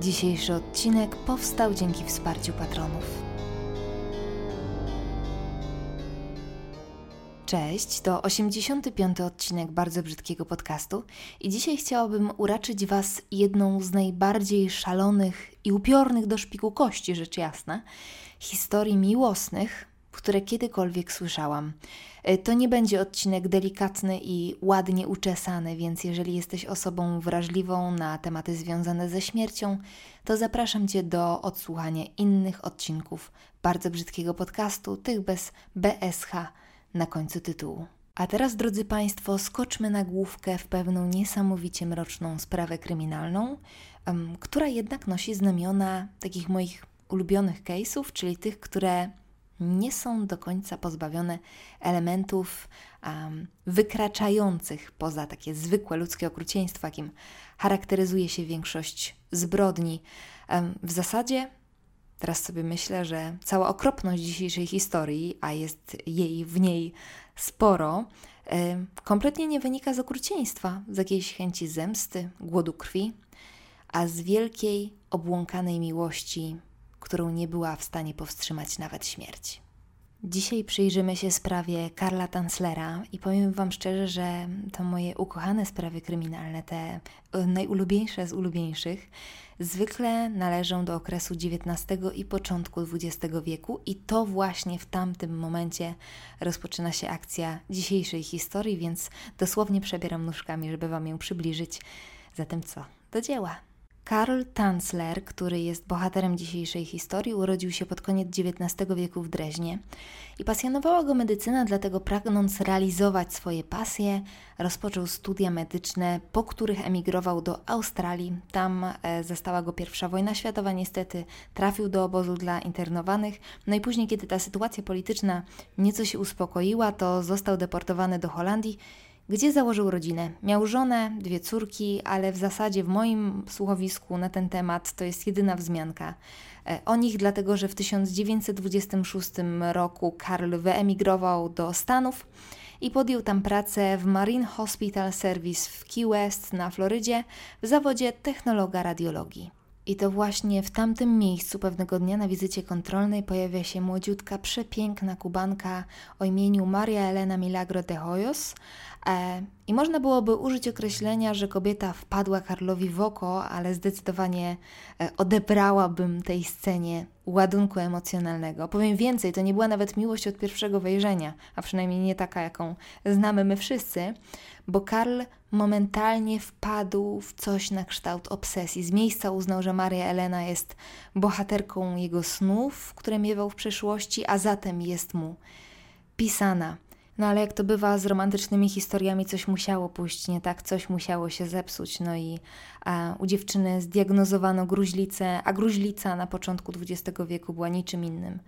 Dzisiejszy odcinek powstał dzięki wsparciu patronów. Cześć, to 85. odcinek bardzo brzydkiego podcastu i dzisiaj chciałabym uraczyć Was jedną z najbardziej szalonych i upiornych do szpiku kości, rzecz jasna, historii miłosnych, które kiedykolwiek słyszałam. E, to nie będzie odcinek delikatny i ładnie uczesany, więc jeżeli jesteś osobą wrażliwą na tematy związane ze śmiercią, to zapraszam Cię do odsłuchania innych odcinków bardzo brzydkiego podcastu, tych bez BSH na końcu tytułu. A teraz, drodzy Państwo, skoczmy na główkę w pewną niesamowicie mroczną sprawę kryminalną, która jednak nosi znamiona takich moich ulubionych case'ów, czyli tych, które nie są do końca pozbawione elementów um, wykraczających poza takie zwykłe ludzkie okrucieństwo, jakim charakteryzuje się większość zbrodni. Um, w zasadzie teraz sobie myślę, że cała okropność dzisiejszej historii, a jest jej w niej sporo, um, kompletnie nie wynika z okrucieństwa, z jakiejś chęci zemsty, głodu krwi, a z wielkiej, obłąkanej miłości którą nie była w stanie powstrzymać nawet śmierć. Dzisiaj przyjrzymy się sprawie Karla Tanslera i powiem Wam szczerze, że to moje ukochane sprawy kryminalne, te e, najulubieńsze z ulubieńszych, zwykle należą do okresu XIX i początku XX wieku i to właśnie w tamtym momencie rozpoczyna się akcja dzisiejszej historii, więc dosłownie przebieram nóżkami, żeby Wam ją przybliżyć. Zatem co? Do dzieła! Karl Tanzler, który jest bohaterem dzisiejszej historii, urodził się pod koniec XIX wieku w Dreźnie i pasjonowała go medycyna, dlatego pragnąc realizować swoje pasje, rozpoczął studia medyczne, po których emigrował do Australii. Tam e, zastała go pierwsza wojna światowa, niestety trafił do obozu dla internowanych. No i później, kiedy ta sytuacja polityczna nieco się uspokoiła, to został deportowany do Holandii gdzie założył rodzinę. Miał żonę, dwie córki, ale w zasadzie w moim słuchowisku na ten temat to jest jedyna wzmianka e, o nich, dlatego że w 1926 roku Karl wyemigrował do Stanów i podjął tam pracę w Marine Hospital Service w Key West na Florydzie w zawodzie technologa radiologii. I to właśnie w tamtym miejscu pewnego dnia na wizycie kontrolnej pojawia się młodziutka, przepiękna kubanka o imieniu Maria Elena Milagro de Hoyos, I można byłoby użyć określenia, że kobieta wpadła Karlowi w oko, ale zdecydowanie e, odebrałabym tej scenie ładunku emocjonalnego. Powiem więcej, to nie była nawet miłość od pierwszego wejrzenia, a przynajmniej nie taka, jaką znamy my wszyscy, bo Karl momentalnie wpadł w coś na kształt obsesji. Z miejsca uznał, że Maria Elena jest bohaterką jego snów, które miewał w przeszłości, a zatem jest mu pisana. No ale jak to bywa z romantycznymi historiami, coś musiało pójść nie tak, coś musiało się zepsuć. No i a, u dziewczyny zdiagnozowano gruźlicę, a gruźlica na początku XX wieku była niczym innym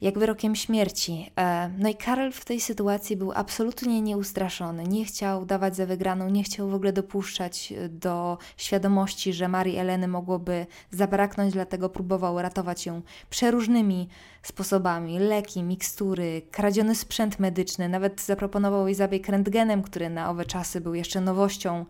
jak wyrokiem śmierci. E, no i Karol w tej sytuacji był absolutnie nieustraszony. Nie chciał dawać za wygraną, nie chciał w ogóle dopuszczać do świadomości, że Marii Eleny mogłoby zabraknąć, dlatego próbował ratować ją przeróżnymi sposobami. Leki, mikstury, kradziony sprzęt medyczny, nawet zaproponował jej zabieg rentgenem, który na owe czasy był jeszcze nowością.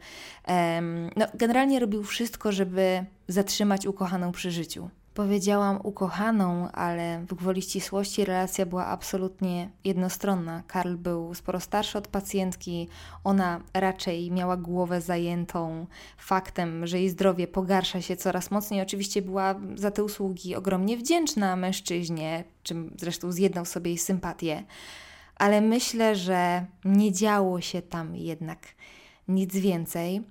No, generalnie robił wszystko, żeby zatrzymać ukochaną przy życiu. Powiedziałam ukochaną, ale w gwoli ścisłości relacja była absolutnie jednostronna. Karl był sporo starszy od pacjentki, ona raczej miała głowę zajętą faktem, że jej zdrowie pogarsza się coraz mocniej. Oczywiście była za te usługi ogromnie wdzięczna mężczyźnie, czym zresztą zjednał sobie jej sympatię, ale myślę, że nie działo się tam jednak nic więcej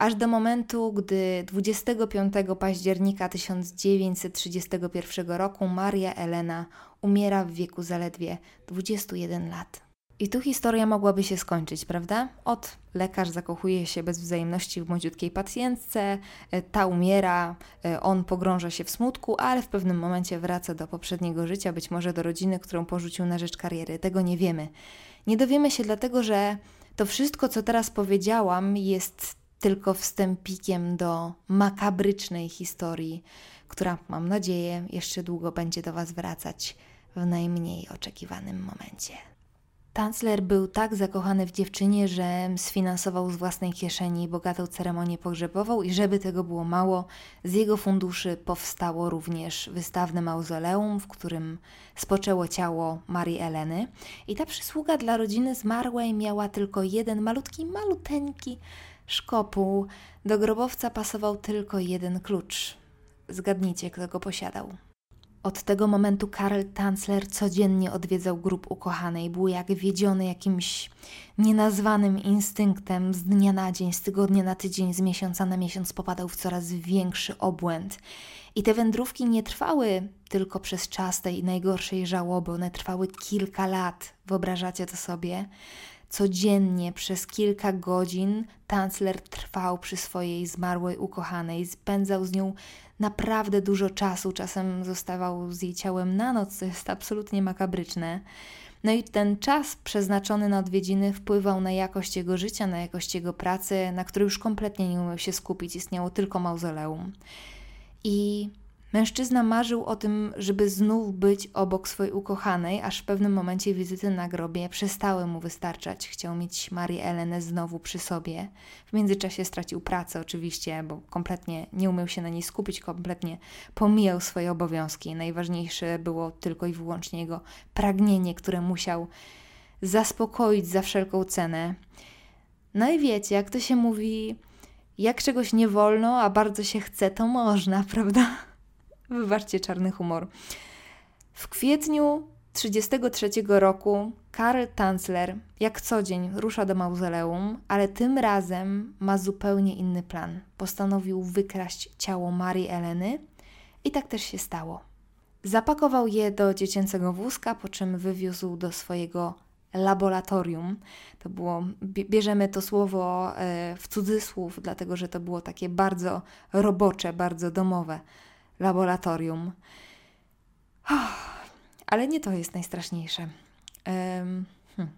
aż do momentu, gdy 25 października 1931 roku Maria Elena umiera w wieku zaledwie 21 lat. I tu historia mogłaby się skończyć, prawda? Od lekarz zakochuje się bez wzajemności w młodziutkiej pacjentce, e, ta umiera, e, on pogrąża się w smutku, ale w pewnym momencie wraca do poprzedniego życia, być może do rodziny, którą porzucił na rzecz kariery. Tego nie wiemy. Nie dowiemy się dlatego, że to wszystko, co teraz powiedziałam, jest tylko wstępikiem do makabrycznej historii, która, mam nadzieję, jeszcze długo będzie do Was wracać w najmniej oczekiwanym momencie. Tanzler był tak zakochany w dziewczynie, że sfinansował z własnej kieszeni bogatą ceremonię pogrzebową i żeby tego było mało, z jego funduszy powstało również wystawne mauzoleum, w którym spoczęło ciało Marii Eleny. I ta przysługa dla rodziny zmarłej miała tylko jeden malutki, maluteńki szkopuł. Do grobowca pasował tylko jeden klucz. Zgadnijcie, kto go posiadał. Od tego momentu Karl Tanzler codziennie odwiedzał grób ukochanej. Był jak wiedziony jakimś nienazwanym instynktem. Z dnia na dzień, z tygodnia na tydzień, z miesiąca na miesiąc popadał w coraz większy obłęd. I te wędrówki nie trwały tylko przez czas tej najgorszej żałoby, one trwały kilka lat. Wyobrażacie to sobie? Codziennie przez kilka godzin Tanzler trwał przy swojej zmarłej ukochanej, spędzał z nią naprawdę dużo czasu, czasem zostawał z jej ciałem na noc, co jest absolutnie makabryczne. No i ten czas przeznaczony na odwiedziny wpływał na jakość jego życia, na jakość jego pracy, na której już kompletnie nie umiał się skupić, istniało tylko mauzoleum. I Mężczyzna marzył o tym, żeby znów być obok swojej ukochanej, aż w pewnym momencie wizyty na grobie przestały mu wystarczać. Chciał mieć Marię Elenę znowu przy sobie. W międzyczasie stracił pracę oczywiście, bo kompletnie nie umiał się na niej skupić, kompletnie pomijał swoje obowiązki. Najważniejsze było tylko i wyłącznie jego pragnienie, które musiał zaspokoić za wszelką cenę. No i wiecie, jak to się mówi, jak czegoś nie wolno, a bardzo się chce, to można, prawda? Wybaczcie czarny humor. W kwietniu 1933 roku Karl Tanzler, jak co dzień, rusza do mauzoleum, ale tym razem ma zupełnie inny plan. Postanowił wykraść ciało Marii Eleny i tak też się stało. Zapakował je do dziecięcego wózka, po czym wywiózł do swojego laboratorium. To było, bierzemy to słowo e, w cudzysłów, dlatego że to było takie bardzo robocze, bardzo domowe laboratorium. ale nie to jest najstraszniejsze. Um, hmm.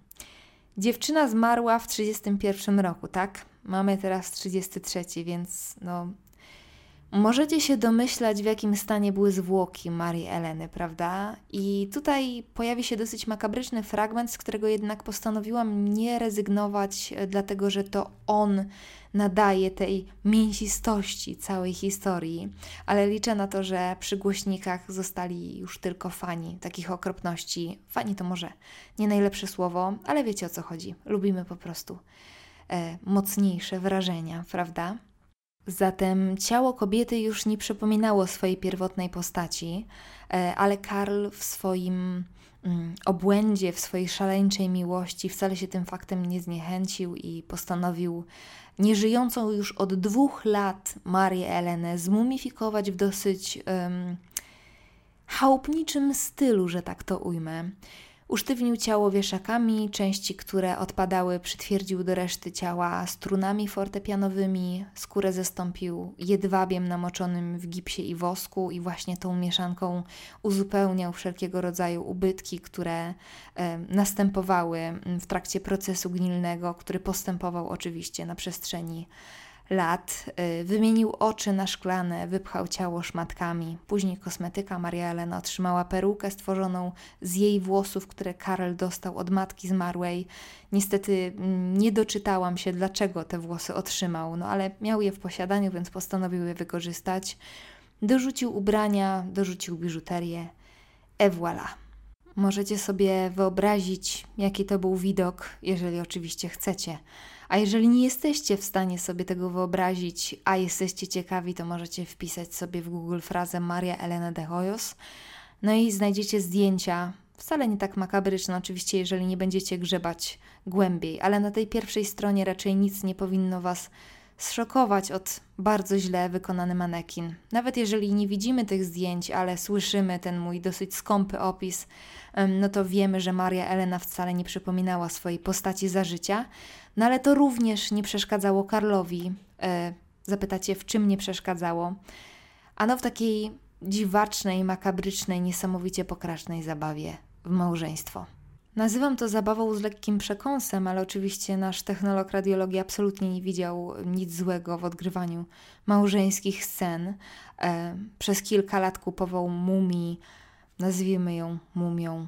Dziewczyna zmarła w 31 roku, tak? Mamy teraz 33, więc no. Możecie się domyślać, w jakim stanie były zwłoki Marii Eleny, prawda? I tutaj pojawi się dosyć makabryczny fragment, z którego jednak postanowiłam nie rezygnować, e, dlatego że to on nadaje tej mięsistości całej historii, ale liczę na to, że przy głośnikach zostali już tylko fani takich okropności. Fani to może nie najlepsze słowo, ale wiecie o co chodzi. Lubimy po prostu e, mocniejsze wrażenia, prawda? Zatem ciało kobiety już nie przypominało swojej pierwotnej postaci, e, ale Karl w swoim mm, obłędzie, w swojej szaleńczej miłości wcale się tym faktem nie zniechęcił i postanowił nieżyjącą już od dwóch lat Marię Elenę zmumifikować w dosyć um, chałupniczym stylu, że tak to ujmę. Usztywnił ciało wieszakami, części, które odpadały, przytwierdził do reszty ciała strunami fortepianowymi, skórę zastąpił jedwabiem namoczonym w gipsie i wosku i właśnie tą mieszanką uzupełniał wszelkiego rodzaju ubytki, które e, następowały w trakcie procesu gnilnego, który postępował oczywiście na przestrzeni lat. Y, wymienił oczy na szklane, wypchał ciało szmatkami. Później kosmetyka Maria Elena otrzymała perukę stworzoną z jej włosów, które Karel dostał od matki zmarłej. Niestety mm, nie doczytałam się, dlaczego te włosy otrzymał, no ale miał je w posiadaniu, więc postanowił je wykorzystać. Dorzucił ubrania, dorzucił biżuterię. E voilà. Możecie sobie wyobrazić, jaki to był widok, jeżeli oczywiście chcecie. A jeżeli nie jesteście w stanie sobie tego wyobrazić, a jesteście ciekawi, to możecie wpisać sobie w Google frazę Maria Elena de Hoyos. No i znajdziecie zdjęcia, wcale nie tak makabryczne, oczywiście, jeżeli nie będziecie grzebać głębiej, ale na tej pierwszej stronie raczej nic nie powinno Was zszokować od bardzo źle wykonany manekin. Nawet jeżeli nie widzimy tych zdjęć, ale słyszymy ten mój dosyć skąpy opis, no to wiemy, że Maria Elena wcale nie przypominała swojej postaci za życia, no ale to również nie przeszkadzało Karlowi. E, zapytacie, w czym nie przeszkadzało? Ano w takiej dziwacznej, makabrycznej, niesamowicie pokracznej zabawie w małżeństwo. Nazywam to zabawą z lekkim przekąsem, ale oczywiście nasz technolog radiologii absolutnie nie widział nic złego w odgrywaniu małżeńskich scen. E, przez kilka lat kupował mumii, nazwijmy ją mumią,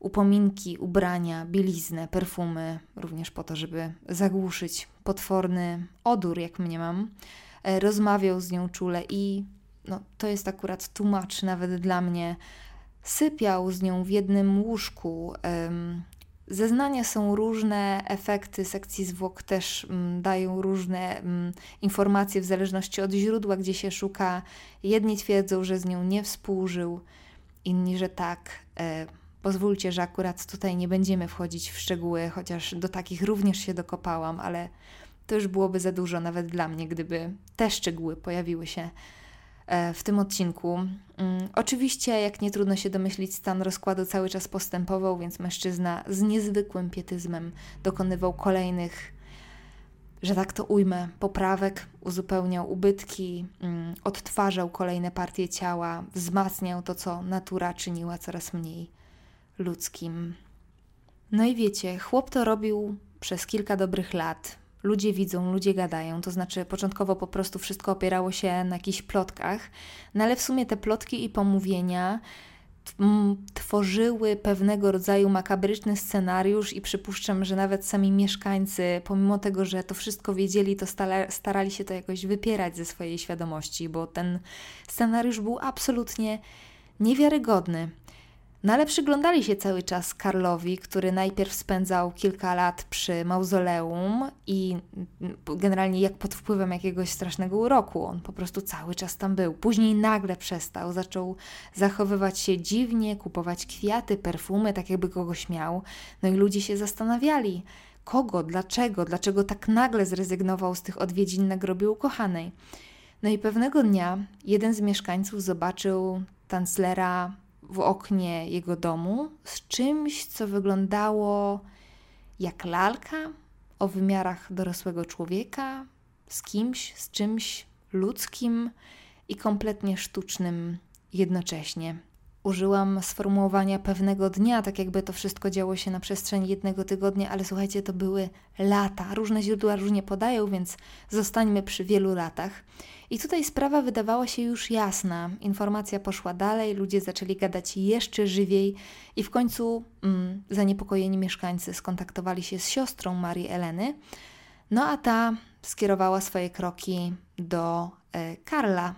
upominki, ubrania, bieliznę, perfumy, również po to, żeby zagłuszyć potworny odór, jak mnie mam. E, rozmawiał z nią czule i no, to jest akurat tłumacz nawet dla mnie. Sypiał z nią w jednym łóżku. Zeznania są różne, efekty sekcji zwłok też mm, dają różne mm, informacje w zależności od źródła, gdzie się szuka. Jedni twierdzą, że z nią nie współżył, inni, że tak. Pozwólcie, że akurat tutaj nie będziemy wchodzić w szczegóły, chociaż do takich również się dokopałam, ale to już byłoby za dużo nawet dla mnie, gdyby te szczegóły pojawiły się E, w tym odcinku. Mm, oczywiście, jak nie trudno się domyślić, stan rozkładu cały czas postępował, więc mężczyzna z niezwykłym pietyzmem dokonywał kolejnych, że tak to ujmę, poprawek, uzupełniał ubytki, mm, odtwarzał kolejne partie ciała, wzmacniał to, co natura czyniła coraz mniej ludzkim. No i wiecie, chłop to robił przez kilka dobrych lat. Ludzie widzą, ludzie gadają, to znaczy początkowo po prostu wszystko opierało się na jakichś plotkach, no ale w sumie te plotki i pomówienia tworzyły pewnego rodzaju makabryczny scenariusz i przypuszczam, że nawet sami mieszkańcy, pomimo tego, że to wszystko wiedzieli, to starali się to jakoś wypierać ze swojej świadomości, bo ten scenariusz był absolutnie niewiarygodny. No ale przyglądali się cały czas Karlowi, który najpierw spędzał kilka lat przy mauzoleum i generalnie jak pod wpływem jakiegoś strasznego uroku. On po prostu cały czas tam był. Później nagle przestał, zaczął zachowywać się dziwnie, kupować kwiaty, perfumy, tak jakby kogoś miał. No i ludzie się zastanawiali, kogo, dlaczego, dlaczego tak nagle zrezygnował z tych odwiedzin na grobie ukochanej. No i pewnego dnia jeden z mieszkańców zobaczył kanclera w oknie jego domu z czymś, co wyglądało jak lalka o wymiarach dorosłego człowieka, z kimś, z czymś ludzkim i kompletnie sztucznym jednocześnie. Użyłam sformułowania pewnego dnia, tak jakby to wszystko działo się na przestrzeni jednego tygodnia, ale słuchajcie, to były lata. Różne źródła różnie podają, więc zostańmy przy wielu latach. I tutaj sprawa wydawała się już jasna. Informacja poszła dalej, ludzie zaczęli gadać jeszcze żywiej i w końcu mm, zaniepokojeni mieszkańcy skontaktowali się z siostrą Marii Eleny. No a ta skierowała swoje kroki do e, Karla.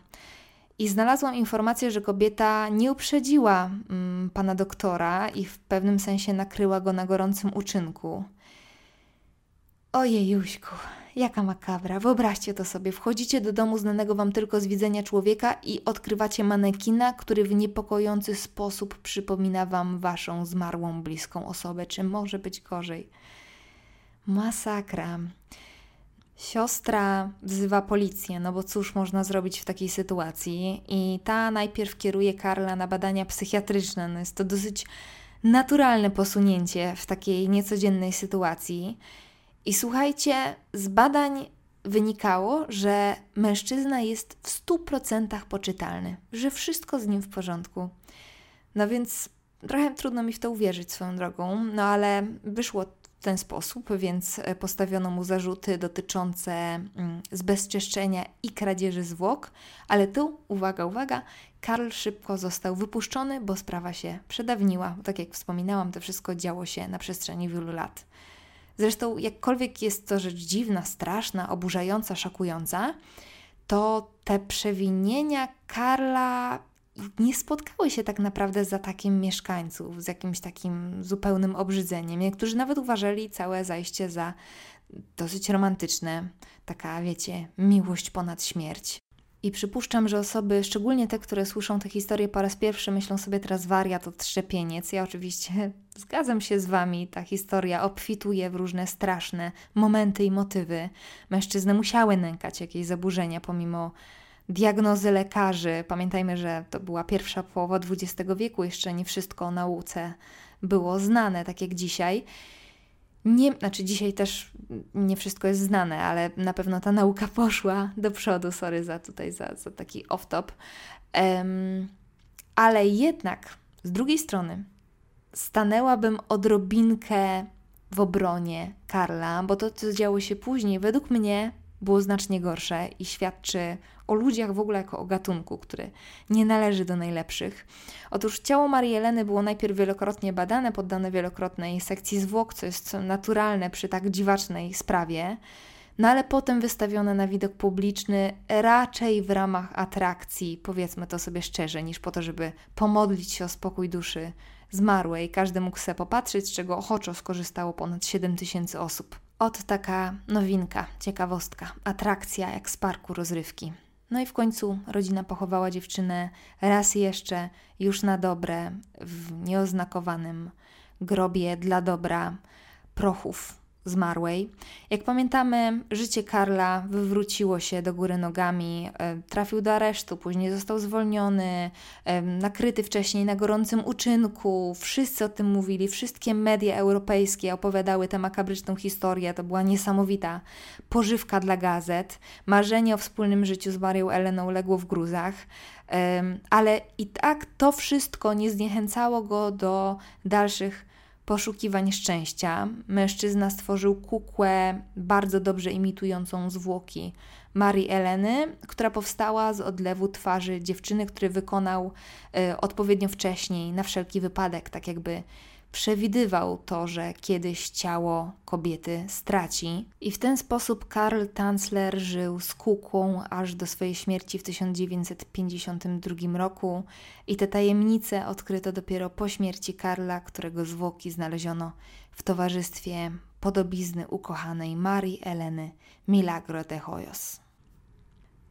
I znalazłam informację, że kobieta nie uprzedziła mm, pana doktora i w pewnym sensie nakryła go na gorącym uczynku. Ojej, Juśku, Jaka makabra. Wyobraźcie to sobie. Wchodzicie do domu znanego wam tylko z widzenia człowieka i odkrywacie manekina, który w niepokojący sposób przypomina wam waszą zmarłą bliską osobę. Czy może być gorzej? Masakra. Siostra wzywa policję, no bo cóż można zrobić w takiej sytuacji? I ta najpierw kieruje Karla na badania psychiatryczne. No jest to dosyć naturalne posunięcie w takiej niecodziennej sytuacji. I słuchajcie, z badań wynikało, że mężczyzna jest w 100% poczytalny, że wszystko z nim w porządku. No więc trochę trudno mi w to uwierzyć swoją drogą, no ale wyszło w ten sposób, więc postawiono mu zarzuty dotyczące mm, zbezczeszczenia i kradzieży zwłok, ale tu, uwaga, uwaga, Karl szybko został wypuszczony, bo sprawa się przedawniła. Tak jak wspominałam, to wszystko działo się na przestrzeni wielu lat. Zresztą, jakkolwiek jest to rzecz dziwna, straszna, oburzająca, szokująca, to te przewinienia Karla nie spotkały się tak naprawdę z atakiem mieszkańców, z jakimś takim zupełnym obrzydzeniem. Niektórzy nawet uważali całe zajście za dosyć romantyczne, taka, wiecie, miłość ponad śmierć. I przypuszczam, że osoby, szczególnie te, które słyszą tę historię po raz pierwszy, myślą sobie teraz wariat od szczepieniec. Ja oczywiście zgadzam się z Wami, ta historia obfituje w różne straszne momenty i motywy. Mężczyzny musiały nękać jakieś zaburzenia pomimo diagnozy lekarzy. Pamiętajmy, że to była pierwsza połowa XX wieku, jeszcze nie wszystko o nauce było znane, tak jak dzisiaj. Nie, znaczy dzisiaj też nie wszystko jest znane, ale na pewno ta nauka poszła do przodu. Sorry za tutaj za, za taki off-top. Um, ale jednak z drugiej strony stanęłabym odrobinkę w obronie Karla, bo to, co działo się później, według mnie było znacznie gorsze i świadczy o ludziach w ogóle jako o gatunku, który nie należy do najlepszych. Otóż ciało Marii Eleny było najpierw wielokrotnie badane, poddane wielokrotnej sekcji zwłok, co jest naturalne przy tak dziwacznej sprawie no ale potem wystawione na widok publiczny raczej w ramach atrakcji, powiedzmy to sobie szczerze, niż po to, żeby pomodlić się o spokój duszy zmarłej. Każdy mógł sobie popatrzeć, z czego ochoczo skorzystało ponad 7 tysięcy osób. Ot taka nowinka, ciekawostka, atrakcja jak z parku rozrywki. No i w końcu rodzina pochowała dziewczynę raz jeszcze, już na dobre, w nieoznakowanym grobie dla dobra prochów zmarłej. Jak pamiętamy, życie Karla wywróciło się do góry nogami, e, trafił do aresztu, później został zwolniony, e, nakryty wcześniej na gorącym uczynku. Wszyscy o tym mówili, wszystkie media europejskie opowiadały tę makabryczną historię. To była niesamowita pożywka dla gazet. Marzenie o wspólnym życiu z Marią Eleną legło w gruzach. Ale i tak to wszystko nie zniechęcało go do dalszych poszukiwań szczęścia. Mężczyzna stworzył kukłę bardzo dobrze imitującą zwłoki Marii Eleny, która powstała z odlewu twarzy dziewczyny, który wykonał y, odpowiednio wcześniej, na wszelki wypadek, tak jakby przewidywał to, że kiedyś ciało kobiety straci. I w ten sposób Karl Tanzler żył z kukłą aż do swojej śmierci w 1952 roku. I te tajemnice odkryto dopiero po śmierci Karla, którego zwłoki znaleziono w towarzystwie podobizny ukochanej Marii Eleny Milagro de Hoyos.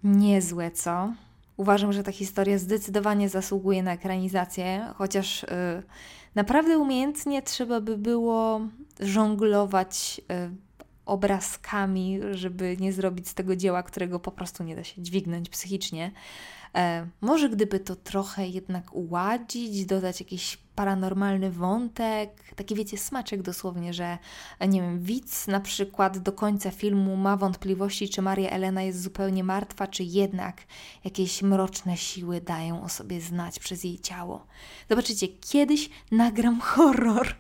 Niezłe, co? Uważam, że ta historia zdecydowanie zasługuje na ekranizację, chociaż... Yy, naprawdę umiejętnie trzeba by było żonglować e, obrazkami, żeby nie zrobić z tego dzieła, którego po prostu nie da się dźwignąć psychicznie. E, może gdyby to trochę jednak uładzić, dodać jakiś paranormalny wątek, taki wiecie, smaczek dosłownie, że nie wiem, widz na przykład do końca filmu ma wątpliwości, czy Maria Elena jest zupełnie martwa, czy jednak jakieś mroczne siły dają o sobie znać przez jej ciało. Zobaczycie, kiedyś nagram horror.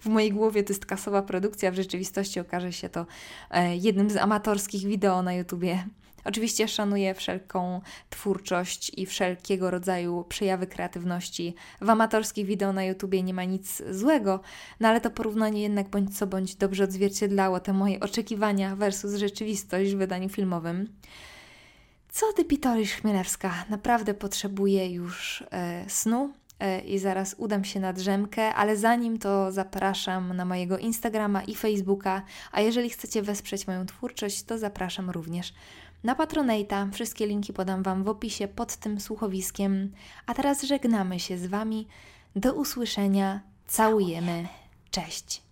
W mojej głowie to jest kasowa produkcja, w rzeczywistości okaże się to e, jednym z amatorskich wideo na YouTubie Oczywiście szanuję wszelką twórczość i wszelkiego rodzaju przejawy kreatywności. W amatorskich wideo na YouTubie nie ma nic złego, no ale to porównanie jednak bądź co bądź dobrze odzwierciedlało te moje oczekiwania versus rzeczywistość w wydaniu filmowym. Co ty, Pitorysz Chmielewska? Naprawdę potrzebuję już e, snu i zaraz udam się na drzemkę, ale zanim to zapraszam na mojego Instagrama i Facebooka, a jeżeli chcecie wesprzeć moją twórczość, to zapraszam również na Patronata. Wszystkie linki podam Wam w opisie pod tym słuchowiskiem. A teraz żegnamy się z Wami. Do usłyszenia. Całujemy. Cześć.